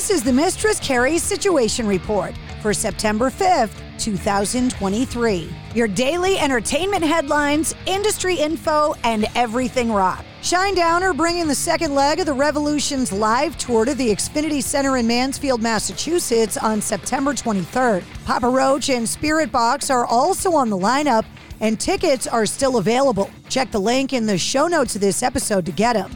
This is the Mistress Carrie Situation Report for September 5th, 2023. Your daily entertainment headlines, industry info, and everything rock. Shinedown are bringing the second leg of the Revolution's live tour to the Xfinity Center in Mansfield, Massachusetts on September 23rd. Papa Roach and Spiritbox are also on the lineup, and tickets are still available. Check the link in the show notes of this episode to get them.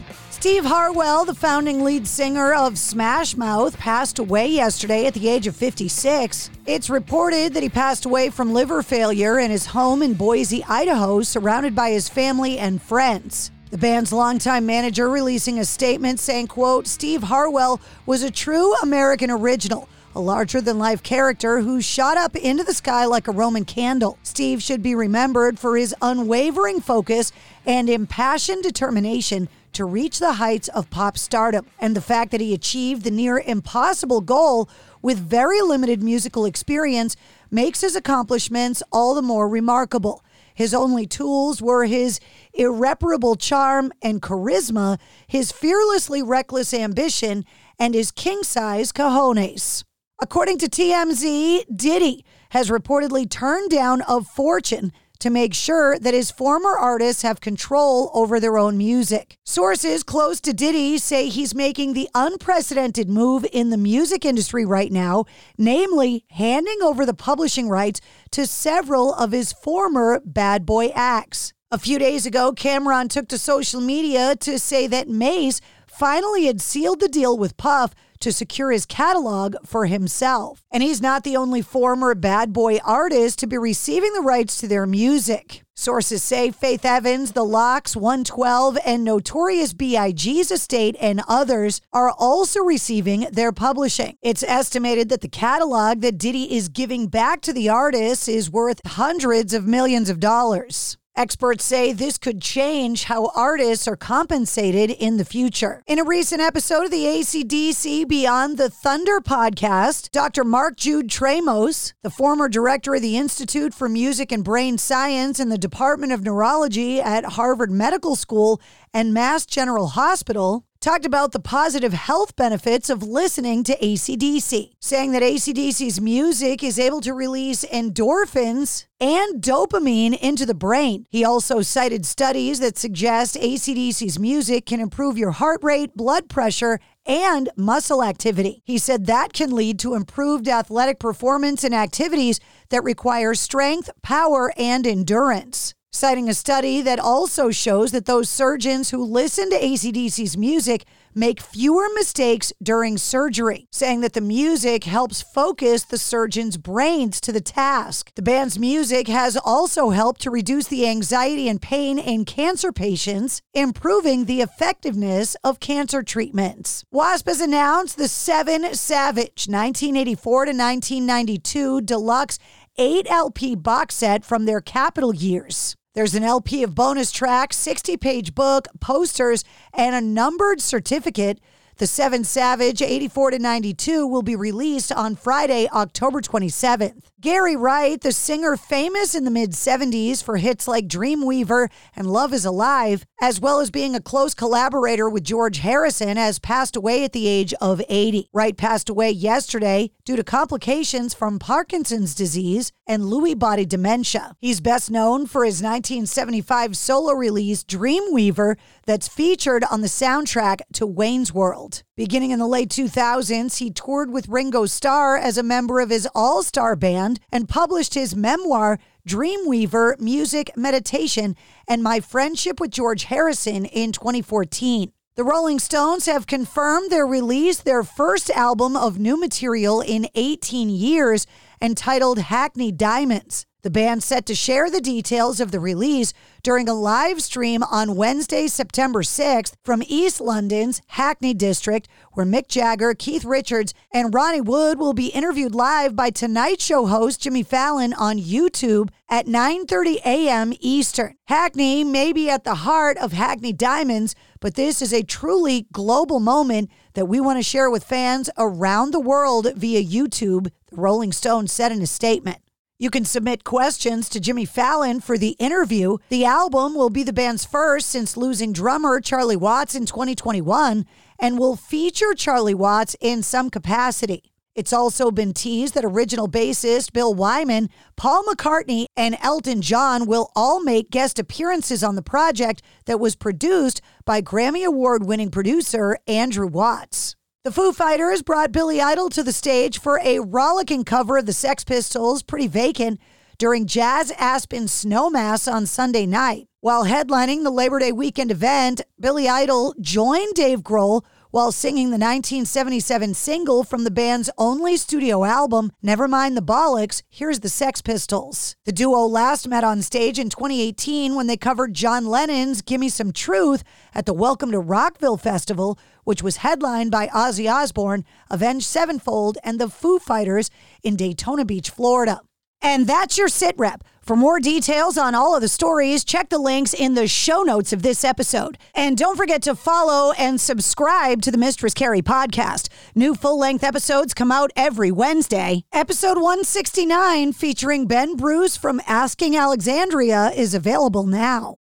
Steve Harwell, the founding lead singer of Smash Mouth, passed away yesterday at the age of 56. It's reported that he passed away from liver failure in his home in Boise, Idaho, surrounded by his family and friends. The band's longtime manager releasing a statement saying, quote, Steve Harwell was a true American original a larger than life character who shot up into the sky like a Roman candle. Steve should be remembered for his unwavering focus and impassioned determination to reach the heights of pop stardom, and the fact that he achieved the near impossible goal with very limited musical experience makes his accomplishments all the more remarkable. His only tools were his irreparable charm and charisma, his fearlessly reckless ambition, and his king size cojones. According to TMZ, Diddy has reportedly turned down a fortune to make sure that his former artists have control over their own music. Sources close to Diddy say he's making the unprecedented move in the music industry right now, namely handing over the publishing rights to several of his former bad boy acts. A few days ago, Cam'ron took to social media to say that Mase finally had sealed the deal with Puff to secure his catalog for himself. And he's not the only former bad boy artist to be receiving the rights to their music. Sources say Faith Evans, The LOX, 112, and Notorious B.I.G.'s estate and others are also receiving their publishing. It's estimated that the catalog that Diddy is giving back to the artists is worth hundreds of millions of dollars. Experts say this could change how artists are compensated in the future. In a recent episode of the AC/DC Beyond the Thunder podcast, Dr. Mark Jude Tramos, the former director of the Institute for Music and Brain Science in the Department of Neurology at Harvard Medical School and Mass General Hospital, talked about the positive health benefits of listening to AC/DC, saying that AC/DC's music is able to release endorphins and dopamine into the brain. He also cited studies that suggest AC/DC's music can improve your heart rate, blood pressure, and muscle activity. He said that can lead to improved athletic performance in activities that require strength, power, and endurance citing a study that also shows that those surgeons who listen to AC/DC's music make fewer mistakes during surgery, saying that the music helps focus the surgeon's brains to the task. The band's music has also helped to reduce the anxiety and pain in cancer patients, improving the effectiveness of cancer treatments. Wasp has announced the Seven Savage 1984 to 1992 deluxe 8 LP box set from their Capitol years. There's an LP of bonus tracks, 60 page book, posters, and a numbered certificate the Seven Savage 84 to 92 will be released on Friday, October 27th. Gary Wright, the singer famous in the mid 70s for hits like Dreamweaver and Love is Alive, as well as being a close collaborator with George Harrison, has passed away at the age of 80. Wright passed away yesterday due to complications from Parkinson's disease and Lewy body dementia. He's best known for his 1975 solo release Dreamweaver that's featured on the soundtrack to Wayne's World. Beginning in the late 2000s, he toured with Ringo Starr as a member of his all star band and published his memoir, Dreamweaver Music Meditation and My Friendship with George Harrison in 2014. The Rolling Stones have confirmed they released their first album of new material in 18 years entitled Hackney Diamonds. The band set to share the details of the release during a live stream on Wednesday, September 6th from East London's Hackney district, where Mick Jagger, Keith Richards, and Ronnie Wood will be interviewed live by Tonight Show host Jimmy Fallon on YouTube at 9:30 a.m. Eastern. Hackney may be at the heart of Hackney Diamonds, but this is a truly global moment that we want to share with fans around the world via YouTube, the Rolling Stones said in a statement. You can submit questions to Jimmy Fallon for the interview. The album will be the band's first since losing drummer Charlie Watts in 2021 and will feature Charlie Watts in some capacity. It's also been teased that original bassist Bill Wyman, Paul McCartney, and Elton John will all make guest appearances on the project that was produced by Grammy Award winning producer Andrew Watt. The Foo Fighters brought Billy Idol to the stage for a rollicking cover of the Sex Pistols' Pretty Vacant during Jazz Aspen Snowmass on Sunday night. While headlining the Labor Day weekend event, Billy Idol joined Dave Grohl while singing the 1977 single from the band's only studio album, Nevermind the Bollocks, here's the Sex Pistols. The duo last met on stage in 2018 when they covered John Lennon's Gimme Some Truth at the Welcome to Rockville Festival, which was headlined by Ozzy Osbourne, Avenged Sevenfold, and the Foo Fighters in Daytona Beach, Florida. And that's your sit rep. For more details on all of the stories, check the links in the show notes of this episode. And don't forget to follow and subscribe to the Mistress Carrie podcast. New full length episodes come out every Wednesday. Episode 169, featuring Ben Bruce from Asking Alexandria, is available now.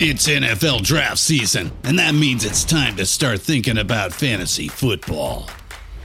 It's NFL draft season, and that means it's time to start thinking about fantasy football.